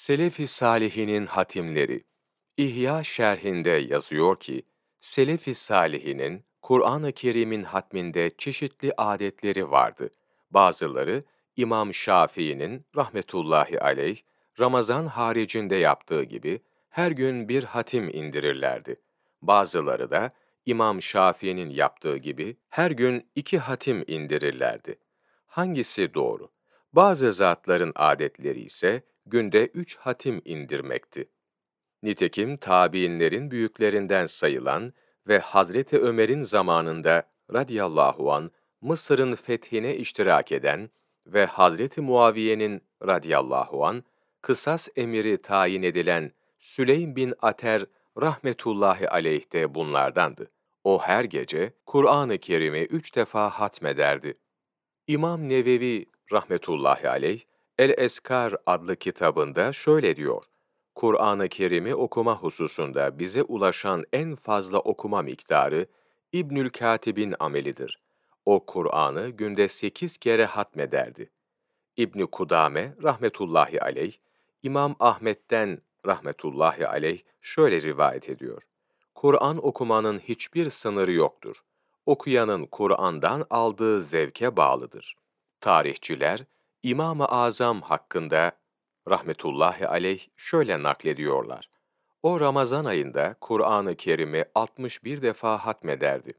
Selefi Salihinin hatimleri İhya şerhinde yazıyor ki, Selefi Salihinin Kur'an-ı Kerim'in hatminde çeşitli adetleri vardı. Bazıları İmam Şafii'nin rahmetullahi aleyh Ramazan haricinde yaptığı gibi her gün bir hatim indirirlerdi. Bazıları da İmam Şafii'nin yaptığı gibi her gün iki hatim indirirlerdi. Hangisi doğru? Bazı zatların adetleri ise günde üç hatim indirmekti. Nitekim tabiinlerin büyüklerinden sayılan ve Hazreti Ömer'in zamanında radiyallahu an Mısır'ın fethine iştirak eden ve Hazreti Muaviye'nin radiyallahu an kısas emiri tayin edilen Süleym bin Ater rahmetullahi aleyh de bunlardandı. O her gece Kur'an-ı Kerim'i üç defa hatmederdi. İmam Nevevi rahmetullahi aleyh, El-Eskar adlı kitabında şöyle diyor. Kur'an-ı Kerim'i okuma hususunda bize ulaşan en fazla okuma miktarı İbnül Katib'in amelidir. O Kur'an'ı günde sekiz kere hatmederdi. İbni Kudame rahmetullahi aleyh, İmam Ahmet'ten rahmetullahi aleyh şöyle rivayet ediyor. Kur'an okumanın hiçbir sınırı yoktur. Okuyanın Kur'an'dan aldığı zevke bağlıdır. Tarihçiler, İmam-ı Azam hakkında rahmetullahi aleyh şöyle naklediyorlar. O Ramazan ayında Kur'an-ı Kerim'i 61 defa hatmederdi.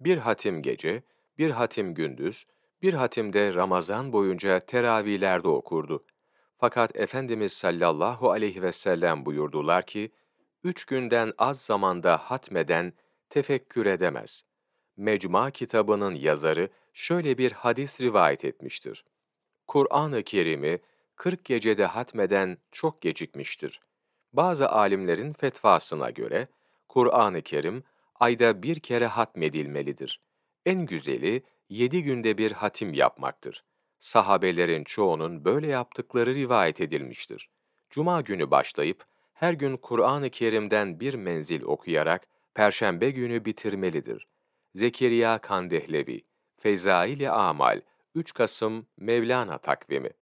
Bir hatim gece, bir hatim gündüz, bir hatimde Ramazan boyunca teravihlerde okurdu. Fakat Efendimiz sallallahu aleyhi ve sellem buyurdular ki, üç günden az zamanda hatmeden tefekkür edemez. Mecma kitabının yazarı şöyle bir hadis rivayet etmiştir. Kur'an-ı Kerim'i 40 gecede hatmeden çok gecikmiştir. Bazı alimlerin fetvasına göre Kur'an-ı Kerim ayda bir kere hatmedilmelidir. En güzeli yedi günde bir hatim yapmaktır. Sahabelerin çoğunun böyle yaptıkları rivayet edilmiştir. Cuma günü başlayıp her gün Kur'an-ı Kerim'den bir menzil okuyarak perşembe günü bitirmelidir. Zekeriya Kandehlevi, Fezail-i Amal, 3 Kasım Mevlana takvimi